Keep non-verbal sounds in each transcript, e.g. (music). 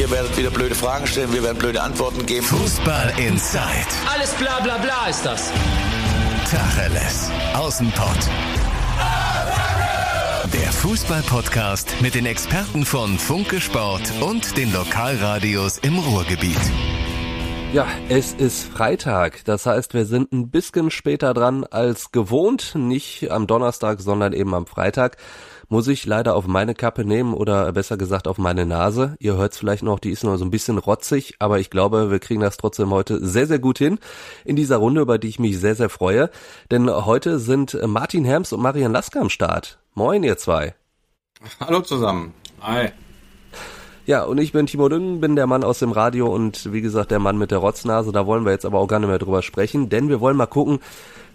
Ihr werdet wieder blöde Fragen stellen, wir werden blöde Antworten geben. Fußball Inside. Alles bla bla bla ist das. Tacheles. Außenpott. Der Fußball-Podcast mit den Experten von Funke Sport und den Lokalradios im Ruhrgebiet. Ja, es ist Freitag. Das heißt, wir sind ein bisschen später dran als gewohnt. Nicht am Donnerstag, sondern eben am Freitag. Muss ich leider auf meine Kappe nehmen oder besser gesagt auf meine Nase. Ihr hört es vielleicht noch, die ist noch so ein bisschen rotzig, aber ich glaube, wir kriegen das trotzdem heute sehr, sehr gut hin in dieser Runde, über die ich mich sehr, sehr freue. Denn heute sind Martin Herms und Marian Lasker am Start. Moin, ihr zwei. Hallo zusammen. Hi. Ja, und ich bin Timo Düngen, bin der Mann aus dem Radio und wie gesagt der Mann mit der Rotznase. Da wollen wir jetzt aber auch gar nicht mehr drüber sprechen, denn wir wollen mal gucken,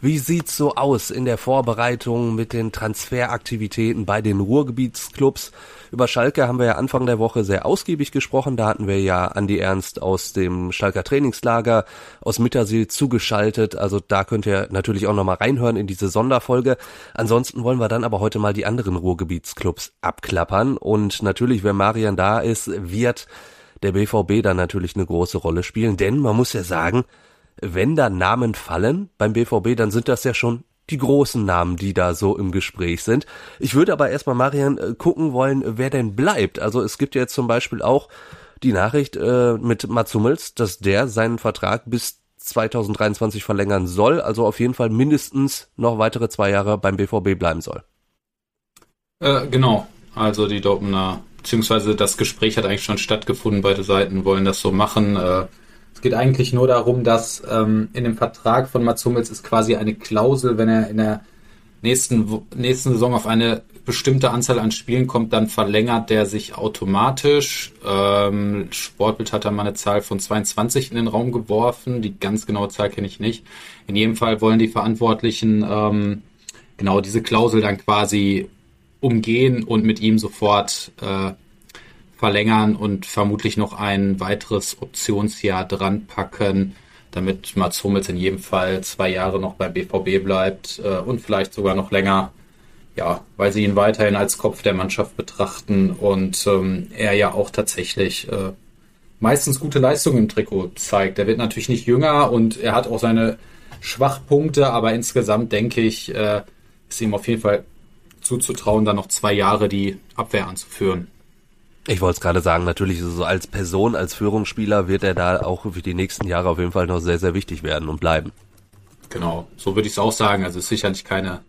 wie sieht's so aus in der Vorbereitung mit den Transferaktivitäten bei den Ruhrgebietsclubs? Über Schalke haben wir ja Anfang der Woche sehr ausgiebig gesprochen. Da hatten wir ja Andi Ernst aus dem Schalker Trainingslager aus Mittersil zugeschaltet. Also da könnt ihr natürlich auch nochmal reinhören in diese Sonderfolge. Ansonsten wollen wir dann aber heute mal die anderen Ruhrgebietsclubs abklappern. Und natürlich, wenn Marian da ist, wird der BVB dann natürlich eine große Rolle spielen. Denn man muss ja sagen, wenn da Namen fallen beim BVB, dann sind das ja schon die großen Namen, die da so im Gespräch sind. Ich würde aber erstmal, Marian, äh, gucken wollen, wer denn bleibt. Also es gibt ja jetzt zum Beispiel auch die Nachricht äh, mit Mats Hummels, dass der seinen Vertrag bis 2023 verlängern soll, also auf jeden Fall mindestens noch weitere zwei Jahre beim BVB bleiben soll. Äh, genau, also die Dortmunder, beziehungsweise das Gespräch hat eigentlich schon stattgefunden, beide Seiten wollen das so machen. Äh, es geht eigentlich nur darum, dass ähm, in dem Vertrag von Mats Hummels ist quasi eine Klausel, wenn er in der nächsten, nächsten Saison auf eine bestimmte Anzahl an Spielen kommt, dann verlängert der sich automatisch. Ähm, Sportbild hat da mal eine Zahl von 22 in den Raum geworfen. Die ganz genaue Zahl kenne ich nicht. In jedem Fall wollen die Verantwortlichen ähm, genau diese Klausel dann quasi umgehen und mit ihm sofort äh, verlängern und vermutlich noch ein weiteres Optionsjahr dran packen, damit Mats Hummels in jedem Fall zwei Jahre noch beim BVB bleibt äh, und vielleicht sogar noch länger. Ja, weil sie ihn weiterhin als Kopf der Mannschaft betrachten und ähm, er ja auch tatsächlich äh, meistens gute Leistungen im Trikot zeigt. Er wird natürlich nicht jünger und er hat auch seine Schwachpunkte, aber insgesamt denke ich, äh, ist ihm auf jeden Fall zuzutrauen, dann noch zwei Jahre die Abwehr anzuführen. Ich wollte es gerade sagen, natürlich so als Person, als Führungsspieler wird er da auch für die nächsten Jahre auf jeden Fall noch sehr, sehr wichtig werden und bleiben. Genau, so würde ich es auch sagen. Also ist sicherlich keine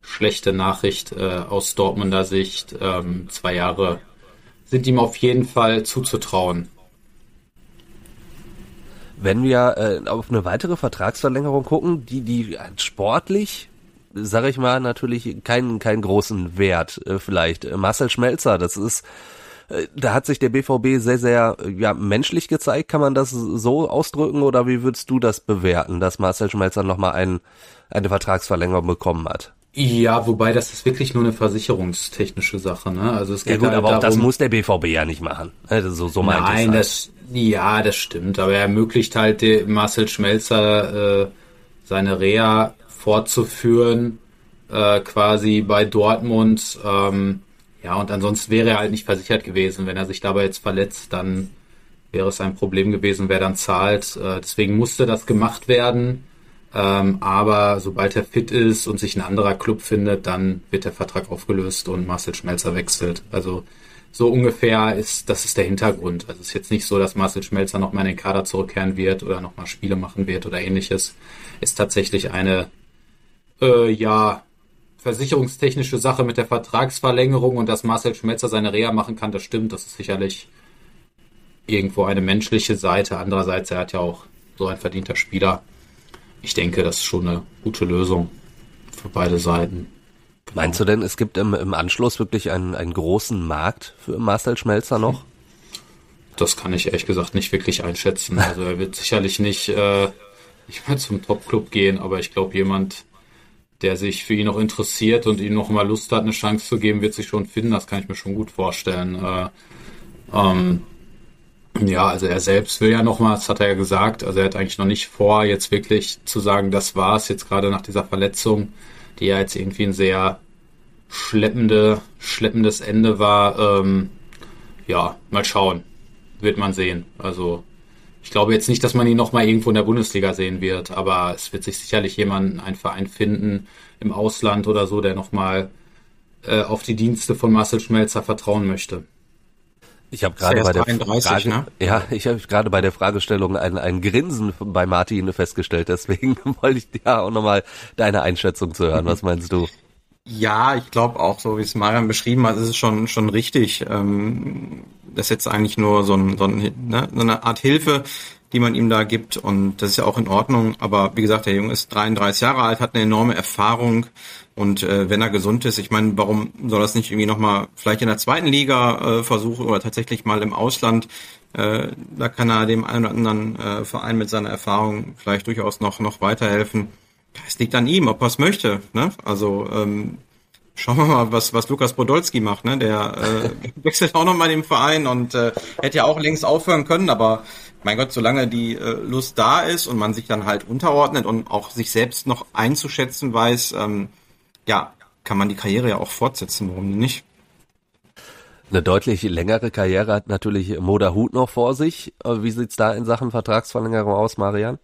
schlechte Nachricht äh, aus Dortmunder Sicht. Ähm, zwei Jahre sind ihm auf jeden Fall zuzutrauen. Wenn wir äh, auf eine weitere Vertragsverlängerung gucken, die die sportlich sage ich mal, natürlich keinen keinen großen Wert äh, vielleicht. Marcel Schmelzer, das ist äh, da hat sich der BVB sehr, sehr ja, menschlich gezeigt. Kann man das so ausdrücken oder wie würdest du das bewerten, dass Marcel Schmelzer nochmal ein, eine Vertragsverlängerung bekommen hat? Ja, wobei das ist wirklich nur eine versicherungstechnische Sache. Ne? Also es geht ja gut, halt aber auch darum, das muss der BVB ja nicht machen. Also so, so meinte Nein, halt. das, ja, das stimmt. Aber er ermöglicht halt dem Marcel Schmelzer äh, seine Reha fortzuführen, äh, quasi bei Dortmund. Ähm, ja, und ansonsten wäre er halt nicht versichert gewesen. Wenn er sich dabei jetzt verletzt, dann wäre es ein Problem gewesen, wer dann zahlt. Äh, deswegen musste das gemacht werden. Ähm, aber sobald er fit ist und sich ein anderer Club findet, dann wird der Vertrag aufgelöst und Marcel Schmelzer wechselt. Also so ungefähr ist, das ist der Hintergrund. Also es ist jetzt nicht so, dass Marcel Schmelzer nochmal in den Kader zurückkehren wird oder nochmal Spiele machen wird oder ähnliches. Ist tatsächlich eine, äh, ja, versicherungstechnische Sache mit der Vertragsverlängerung und dass Marcel Schmelzer seine Reha machen kann, das stimmt. Das ist sicherlich irgendwo eine menschliche Seite. Andererseits, er hat ja auch so ein verdienter Spieler. Ich denke, das ist schon eine gute Lösung für beide Seiten. Genau. Meinst du denn, es gibt im, im Anschluss wirklich einen, einen großen Markt für Marcel Schmelzer noch? Das kann ich ehrlich gesagt nicht wirklich einschätzen. Also er wird (laughs) sicherlich nicht, äh, nicht mehr zum Top-Club gehen, aber ich glaube, jemand, der sich für ihn noch interessiert und ihm noch mal Lust hat, eine Chance zu geben, wird sich schon finden. Das kann ich mir schon gut vorstellen. Äh, ähm, ja, also er selbst will ja noch mal, das hat er ja gesagt, also er hat eigentlich noch nicht vor, jetzt wirklich zu sagen, das war's jetzt gerade nach dieser Verletzung, die ja jetzt irgendwie ein sehr schleppende, schleppendes Ende war. Ähm, ja, mal schauen. wird man sehen. Also ich glaube jetzt nicht, dass man ihn nochmal irgendwo in der Bundesliga sehen wird, aber es wird sich sicherlich jemand, ein Verein finden im Ausland oder so, der nochmal äh, auf die Dienste von Marcel Schmelzer vertrauen möchte. Ich habe gerade bei der 33, Frage, ne? ja, ich habe gerade bei der Fragestellung ein, ein Grinsen bei Martin festgestellt. Deswegen (laughs) wollte ich ja auch nochmal deine Einschätzung zu hören. Was meinst du? Ja, ich glaube auch, so wie es Marian beschrieben hat, ist es schon schon richtig. Ähm, das ist jetzt eigentlich nur so, ein, so, ein, ne, so eine Art Hilfe, die man ihm da gibt und das ist ja auch in Ordnung. Aber wie gesagt, der Junge ist 33 Jahre alt, hat eine enorme Erfahrung und äh, wenn er gesund ist, ich meine, warum soll das nicht irgendwie nochmal vielleicht in der zweiten Liga äh, versuchen oder tatsächlich mal im Ausland? Äh, da kann er dem einen oder anderen äh, Verein mit seiner Erfahrung vielleicht durchaus noch noch weiterhelfen. Es liegt an ihm, ob er es möchte. Ne? Also ähm, Schauen wir mal, was, was Lukas Podolski macht, ne? Der äh, (laughs) wechselt auch nochmal den Verein und äh, hätte ja auch längst aufhören können, aber mein Gott, solange die äh, Lust da ist und man sich dann halt unterordnet und auch sich selbst noch einzuschätzen weiß, ähm, ja, kann man die Karriere ja auch fortsetzen, warum nicht? Eine deutlich längere Karriere hat natürlich Moda Hut noch vor sich. Wie sieht's da in Sachen Vertragsverlängerung aus, Marian?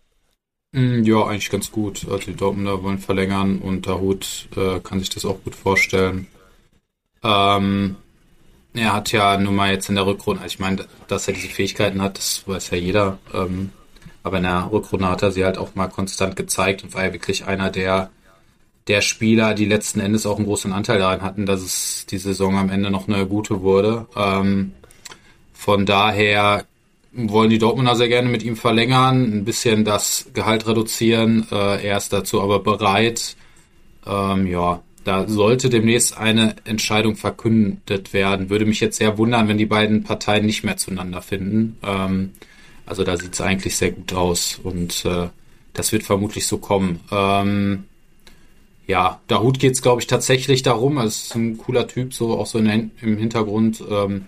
Mm, ja, eigentlich ganz gut. Also die Dortmunder wollen verlängern und der Hut äh, kann sich das auch gut vorstellen. Ähm, er hat ja nun mal jetzt in der Rückrunde, also ich meine, dass er diese Fähigkeiten hat, das weiß ja jeder. Ähm, aber in der Rückrunde hat er sie halt auch mal konstant gezeigt und war ja wirklich einer der, der Spieler, die letzten Endes auch einen großen Anteil daran hatten, dass es die Saison am Ende noch eine gute wurde. Ähm, von daher wollen die Dortmunder sehr gerne mit ihm verlängern, ein bisschen das Gehalt reduzieren. Äh, er ist dazu aber bereit. Ähm, ja, da sollte demnächst eine Entscheidung verkündet werden. Würde mich jetzt sehr wundern, wenn die beiden Parteien nicht mehr zueinander finden. Ähm, also da sieht es eigentlich sehr gut aus und äh, das wird vermutlich so kommen. Ähm, ja, Dahut geht es, glaube ich, tatsächlich darum. Also ist ein cooler Typ, so auch so in, im Hintergrund. Ähm,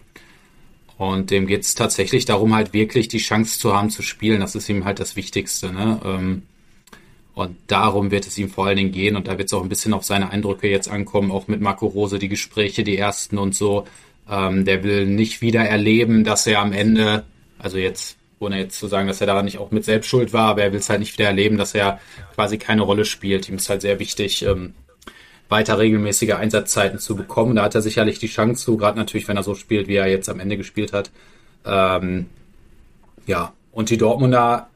und dem geht es tatsächlich darum, halt wirklich die Chance zu haben zu spielen. Das ist ihm halt das Wichtigste. Ne? Ähm, und darum wird es ihm vor allen Dingen gehen. Und da wird es auch ein bisschen auf seine Eindrücke jetzt ankommen, auch mit Marco Rose, die Gespräche, die ersten und so. Ähm, der will nicht wieder erleben, dass er am Ende, also jetzt, ohne jetzt zu sagen, dass er daran nicht auch mit Selbstschuld war, aber er will es halt nicht wieder erleben, dass er quasi keine Rolle spielt. Ihm ist halt sehr wichtig, ähm, weiter regelmäßige Einsatzzeiten zu bekommen. Da hat er sicherlich die Chance zu, gerade natürlich, wenn er so spielt, wie er jetzt am Ende gespielt hat. Ähm, ja, und die Dortmunder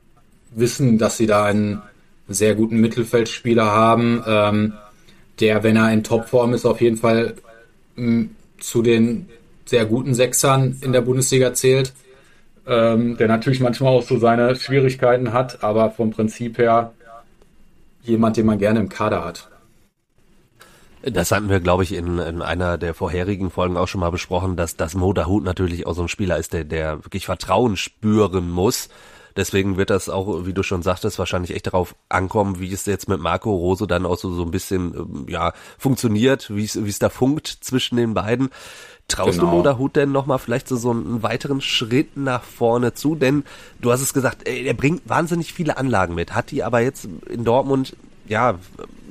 wissen, dass sie da einen sehr guten Mittelfeldspieler haben, ähm, der, wenn er in Topform ist, auf jeden Fall mh, zu den sehr guten Sechsern in der Bundesliga zählt. Ähm, der natürlich manchmal auch so seine Schwierigkeiten hat, aber vom Prinzip her jemand, den man gerne im Kader hat. Das hatten wir, glaube ich, in, in einer der vorherigen Folgen auch schon mal besprochen, dass, dass Mo natürlich auch so ein Spieler ist, der, der wirklich Vertrauen spüren muss. Deswegen wird das auch, wie du schon sagtest, wahrscheinlich echt darauf ankommen, wie es jetzt mit Marco Rose dann auch so, so ein bisschen, ähm, ja, funktioniert, wie es, wie es da funkt zwischen den beiden. Traust genau. du Moda Hut denn nochmal vielleicht so, so einen weiteren Schritt nach vorne zu? Denn du hast es gesagt, er bringt wahnsinnig viele Anlagen mit, hat die aber jetzt in Dortmund, ja,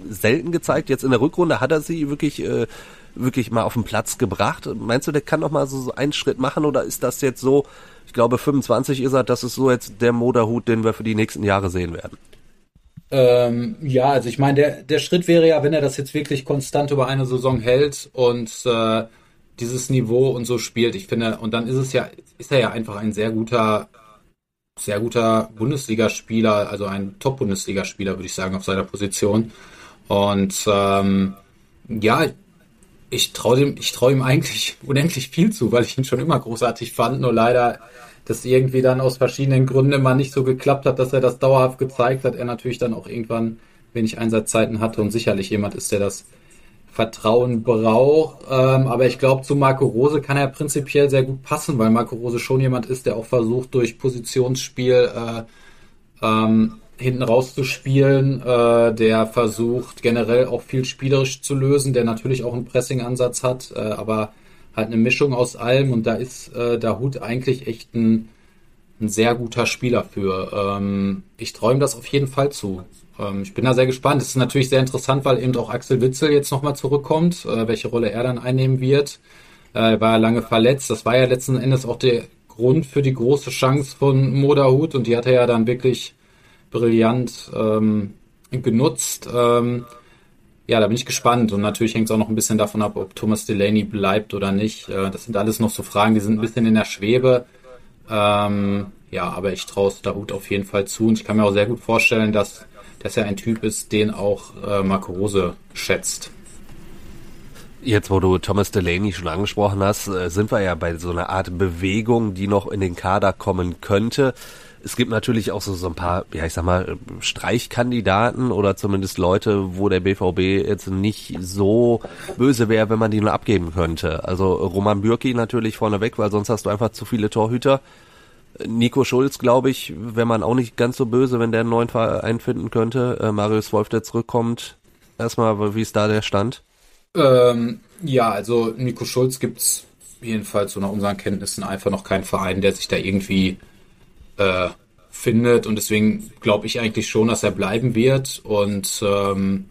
selten gezeigt. Jetzt in der Rückrunde hat er sie wirklich, äh, wirklich mal auf den Platz gebracht. Meinst du, der kann noch mal so, so einen Schritt machen oder ist das jetzt so, ich glaube 25 ist er, das ist so jetzt der Moderhut, den wir für die nächsten Jahre sehen werden? Ähm, ja, also ich meine, der, der Schritt wäre ja, wenn er das jetzt wirklich konstant über eine Saison hält und äh, dieses Niveau und so spielt. Ich finde, und dann ist es ja, ist er ja einfach ein sehr guter, sehr guter Bundesligaspieler, also ein Top-Bundesligaspieler, würde ich sagen, auf seiner Position. Und ähm, ja, ich traue ihm, ich traue ihm eigentlich (laughs) unendlich viel zu, weil ich ihn schon immer großartig fand. Nur leider, dass irgendwie dann aus verschiedenen Gründen immer nicht so geklappt hat, dass er das dauerhaft gezeigt hat. Er natürlich dann auch irgendwann wenig Einsatzzeiten hatte und sicherlich jemand ist, der das Vertrauen braucht. Ähm, aber ich glaube, zu Marco Rose kann er prinzipiell sehr gut passen, weil Marco Rose schon jemand ist, der auch versucht, durch Positionsspiel äh, ähm, hinten rauszuspielen, äh, der versucht generell auch viel spielerisch zu lösen, der natürlich auch einen Pressing-Ansatz hat, äh, aber halt eine Mischung aus allem und da ist äh, der Hut eigentlich echt ein, ein sehr guter Spieler für. Ähm, ich träume das auf jeden Fall zu. Ähm, ich bin da sehr gespannt. Es ist natürlich sehr interessant, weil eben auch Axel Witzel jetzt nochmal zurückkommt, äh, welche Rolle er dann einnehmen wird. Äh, war ja lange verletzt. Das war ja letzten Endes auch der Grund für die große Chance von Moderhut und die hat er ja dann wirklich brillant ähm, genutzt. Ähm, ja, da bin ich gespannt und natürlich hängt es auch noch ein bisschen davon ab, ob Thomas Delaney bleibt oder nicht. Äh, das sind alles noch so Fragen, die sind ein bisschen in der Schwebe. Ähm, ja, aber ich traue Hut auf jeden Fall zu und ich kann mir auch sehr gut vorstellen, dass, dass er ein Typ ist, den auch äh, Marco Rose schätzt. Jetzt, wo du Thomas Delaney schon angesprochen hast, äh, sind wir ja bei so einer Art Bewegung, die noch in den Kader kommen könnte. Es gibt natürlich auch so, so ein paar, ja ich sag mal, Streichkandidaten oder zumindest Leute, wo der BVB jetzt nicht so böse wäre, wenn man die nur abgeben könnte. Also Roman Bürki natürlich vorneweg, weil sonst hast du einfach zu viele Torhüter. Nico Schulz, glaube ich, wäre man auch nicht ganz so böse, wenn der einen neuen Verein finden könnte. Äh, Marius Wolf, der zurückkommt. Erstmal, wie ist da der Stand? Ähm, ja, also Nico Schulz gibt's jedenfalls so nach unseren Kenntnissen einfach noch keinen Verein, der sich da irgendwie äh, findet. Und deswegen glaube ich eigentlich schon, dass er bleiben wird. Und ähm,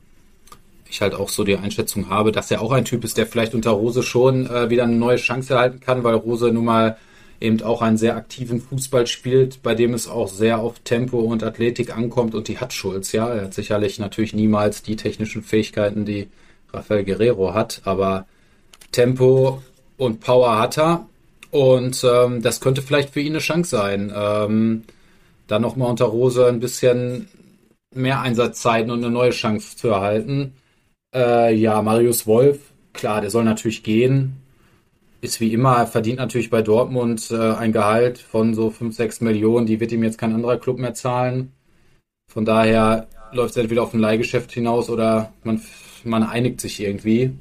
ich halt auch so die Einschätzung habe, dass er auch ein Typ ist, der vielleicht unter Rose schon äh, wieder eine neue Chance erhalten kann, weil Rose nun mal eben auch einen sehr aktiven Fußball spielt, bei dem es auch sehr auf Tempo und Athletik ankommt. Und die hat Schulz, ja. Er hat sicherlich natürlich niemals die technischen Fähigkeiten, die Rafael Guerrero hat, aber Tempo und Power hat er und ähm, das könnte vielleicht für ihn eine Chance sein. Ähm, dann nochmal unter Rose ein bisschen mehr Einsatzzeiten und eine neue Chance zu erhalten. Äh, ja, Marius Wolf, klar, der soll natürlich gehen. Ist wie immer, verdient natürlich bei Dortmund äh, ein Gehalt von so 5, 6 Millionen. Die wird ihm jetzt kein anderer Club mehr zahlen. Von daher läuft es entweder auf ein Leihgeschäft hinaus oder man, man einigt sich irgendwie.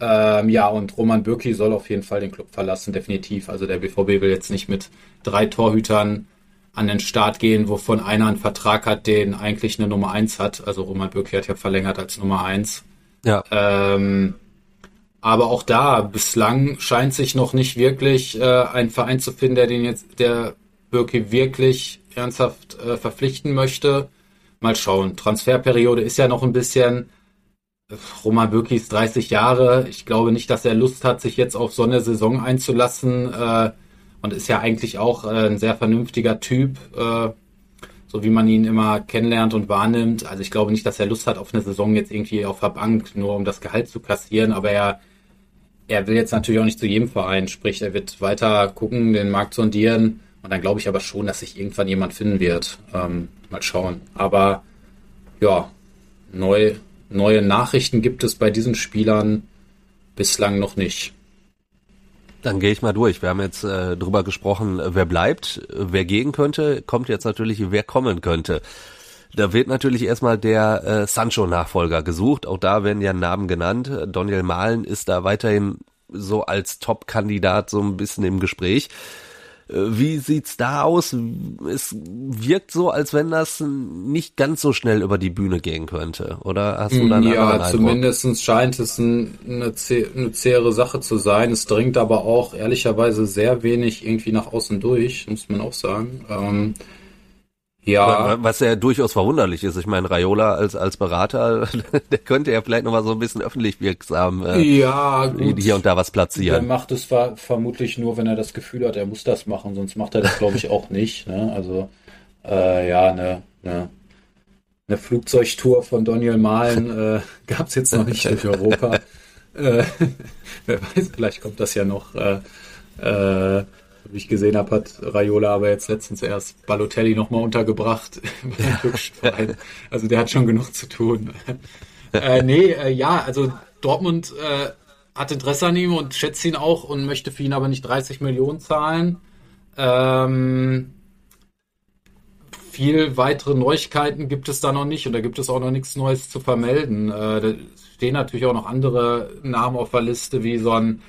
Ähm, ja, und Roman Bürki soll auf jeden Fall den Club verlassen, definitiv. Also der BVB will jetzt nicht mit drei Torhütern an den Start gehen, wovon einer einen Vertrag hat, den eigentlich eine Nummer eins hat. Also Roman Bürki hat ja verlängert als Nummer eins. Ja. Ähm, aber auch da, bislang scheint sich noch nicht wirklich äh, ein Verein zu finden, der den jetzt, der Bürki wirklich ernsthaft äh, verpflichten möchte. Mal schauen. Transferperiode ist ja noch ein bisschen Roman Bürki ist 30 Jahre. Ich glaube nicht, dass er Lust hat, sich jetzt auf so eine Saison einzulassen. Äh, und ist ja eigentlich auch äh, ein sehr vernünftiger Typ, äh, so wie man ihn immer kennenlernt und wahrnimmt. Also ich glaube nicht, dass er Lust hat auf eine Saison jetzt irgendwie auf der Bank, nur um das Gehalt zu kassieren. Aber er, er will jetzt natürlich auch nicht zu jedem Verein. Sprich, er wird weiter gucken, den Markt sondieren. Und dann glaube ich aber schon, dass sich irgendwann jemand finden wird. Ähm, mal schauen. Aber ja, neu neue Nachrichten gibt es bei diesen Spielern bislang noch nicht. Dann gehe ich mal durch. Wir haben jetzt äh, drüber gesprochen, wer bleibt, wer gehen könnte. Kommt jetzt natürlich, wer kommen könnte. Da wird natürlich erstmal der äh, Sancho-Nachfolger gesucht. Auch da werden ja Namen genannt. Daniel Mahlen ist da weiterhin so als Top-Kandidat so ein bisschen im Gespräch. Wie sieht's da aus? Es wirkt so, als wenn das nicht ganz so schnell über die Bühne gehen könnte. Oder hast du da einen Ja, zumindest scheint es eine, eine zähere Sache zu sein. Es dringt aber auch ehrlicherweise sehr wenig irgendwie nach außen durch, muss man auch sagen. Ähm, ja. Was ja durchaus verwunderlich ist. Ich meine, Raiola als, als Berater, (laughs) der könnte ja vielleicht nochmal so ein bisschen öffentlich wirksam äh, ja, gut. hier und da was platzieren. Er macht es vermutlich nur, wenn er das Gefühl hat, er muss das machen, sonst macht er das, glaube ich, auch nicht. Ne? Also, äh, ja, eine, eine, eine Flugzeugtour von Daniel Mahlen äh, (laughs) gab es jetzt noch nicht durch Europa. (laughs) äh, wer weiß, vielleicht kommt das ja noch. Äh, äh, wie ich gesehen habe, hat Raiola aber jetzt letztens erst Balotelli nochmal untergebracht (laughs) Also der hat schon genug zu tun. äh, nee, äh, ja, also Dortmund äh, hat Interesse an ihm und schätzt ihn auch und möchte für ihn aber nicht 30 Millionen zahlen. Ähm, viel weitere Neuigkeiten gibt es da noch nicht und da gibt es auch noch nichts Neues zu vermelden. Äh, da stehen natürlich auch noch andere Namen auf der Liste, wie so ein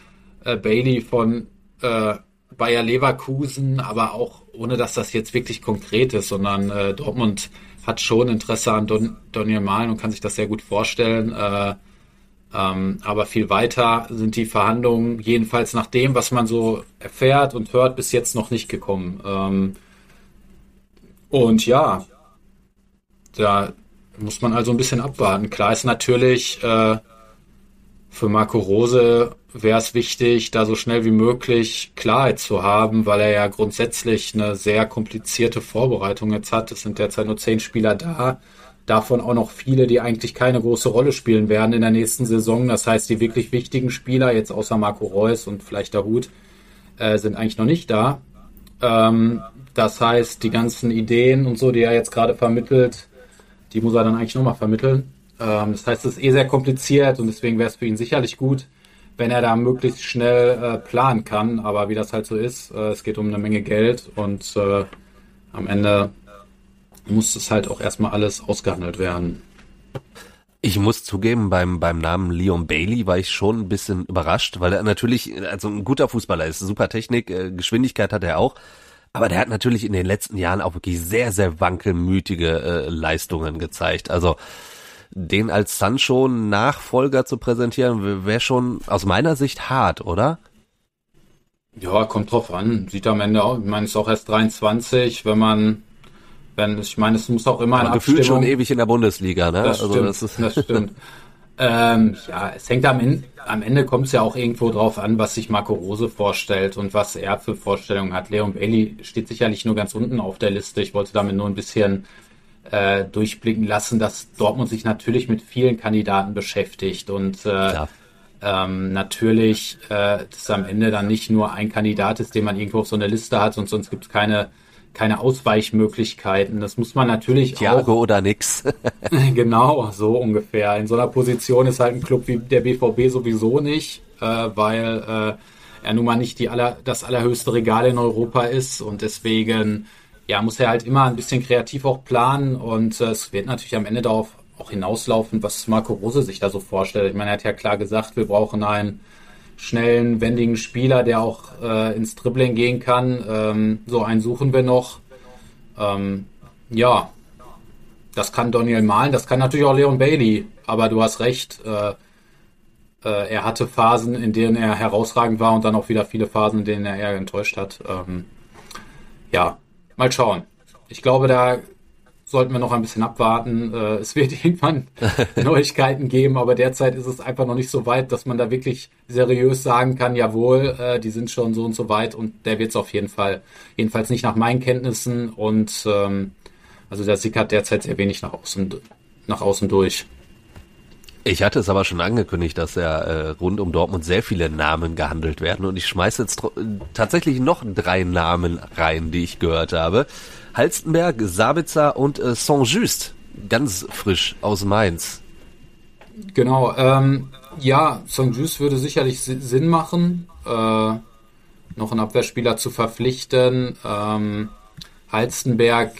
äh, Bailey von äh, Bayer Leverkusen, aber auch ohne dass das jetzt wirklich konkret ist, sondern äh, Dortmund hat schon Interesse an Don, Daniel Mahlen und kann sich das sehr gut vorstellen. Äh, ähm, aber viel weiter sind die Verhandlungen, jedenfalls nach dem, was man so erfährt und hört, bis jetzt noch nicht gekommen. Ähm, und ja, da muss man also ein bisschen abwarten. Klar ist natürlich äh, für Marco Rose wäre es wichtig, da so schnell wie möglich Klarheit zu haben, weil er ja grundsätzlich eine sehr komplizierte Vorbereitung jetzt hat. Es sind derzeit nur zehn Spieler da, davon auch noch viele, die eigentlich keine große Rolle spielen werden in der nächsten Saison. Das heißt, die wirklich wichtigen Spieler, jetzt außer Marco Reus und vielleicht der Hut, äh, sind eigentlich noch nicht da. Ähm, das heißt, die ganzen Ideen und so, die er jetzt gerade vermittelt, die muss er dann eigentlich nochmal vermitteln. Ähm, das heißt, es ist eh sehr kompliziert und deswegen wäre es für ihn sicherlich gut, wenn er da möglichst schnell äh, planen kann. Aber wie das halt so ist, äh, es geht um eine Menge Geld und äh, am Ende muss es halt auch erstmal alles ausgehandelt werden. Ich muss zugeben, beim, beim Namen Leon Bailey war ich schon ein bisschen überrascht, weil er natürlich, also ein guter Fußballer ist, super Technik, äh, Geschwindigkeit hat er auch. Aber der hat natürlich in den letzten Jahren auch wirklich sehr, sehr wankelmütige äh, Leistungen gezeigt. Also den als Sancho-Nachfolger zu präsentieren, wäre schon aus meiner Sicht hart, oder? Ja, kommt drauf an. Sieht am Ende auch, ich meine, ist auch erst 23, wenn man, wenn, ich meine, es muss auch immer ein Gefühlt schon ewig in der Bundesliga, ne? Das also stimmt, das, ist das stimmt. (laughs) ähm, ja, es hängt am Ende, am Ende kommt es ja auch irgendwo drauf an, was sich Marco Rose vorstellt und was er für Vorstellungen hat. Leon Bailey steht sicherlich nur ganz unten auf der Liste. Ich wollte damit nur ein bisschen äh, durchblicken lassen, dass Dortmund sich natürlich mit vielen Kandidaten beschäftigt und äh, ähm, natürlich äh, dass am Ende dann nicht nur ein Kandidat ist, den man irgendwo auf so einer Liste hat und sonst gibt es keine keine Ausweichmöglichkeiten. Das muss man natürlich Thiago auch. oder nix. (laughs) (laughs) genau, so ungefähr. In so einer Position ist halt ein Club wie der BVB sowieso nicht, äh, weil äh, er nun mal nicht die aller, das allerhöchste Regal in Europa ist und deswegen ja, muss er halt immer ein bisschen kreativ auch planen und äh, es wird natürlich am Ende darauf auch hinauslaufen, was Marco Rose sich da so vorstellt. Ich meine, er hat ja klar gesagt, wir brauchen einen schnellen, wendigen Spieler, der auch äh, ins Dribbling gehen kann. Ähm, so einen suchen wir noch. Ähm, ja, das kann Daniel Malen, das kann natürlich auch Leon Bailey, aber du hast recht. Äh, äh, er hatte Phasen, in denen er herausragend war und dann auch wieder viele Phasen, in denen er eher enttäuscht hat. Ähm, ja, mal schauen. Ich glaube, da sollten wir noch ein bisschen abwarten. Äh, es wird (laughs) irgendwann (laughs) Neuigkeiten geben, aber derzeit ist es einfach noch nicht so weit, dass man da wirklich seriös sagen kann, jawohl, äh, die sind schon so und so weit und der wird es auf jeden Fall. Jedenfalls nicht nach meinen Kenntnissen und ähm, also der sickert derzeit sehr wenig nach außen, nach außen durch. Ich hatte es aber schon angekündigt, dass ja äh, rund um Dortmund sehr viele Namen gehandelt werden und ich schmeiße jetzt tatsächlich noch drei Namen rein, die ich gehört habe. Halstenberg, Sabitzer und äh, Saint-Just, ganz frisch aus Mainz. Genau, ähm, ja, Saint-Just würde sicherlich Sinn machen, äh, noch einen Abwehrspieler zu verpflichten. Ähm, Halstenberg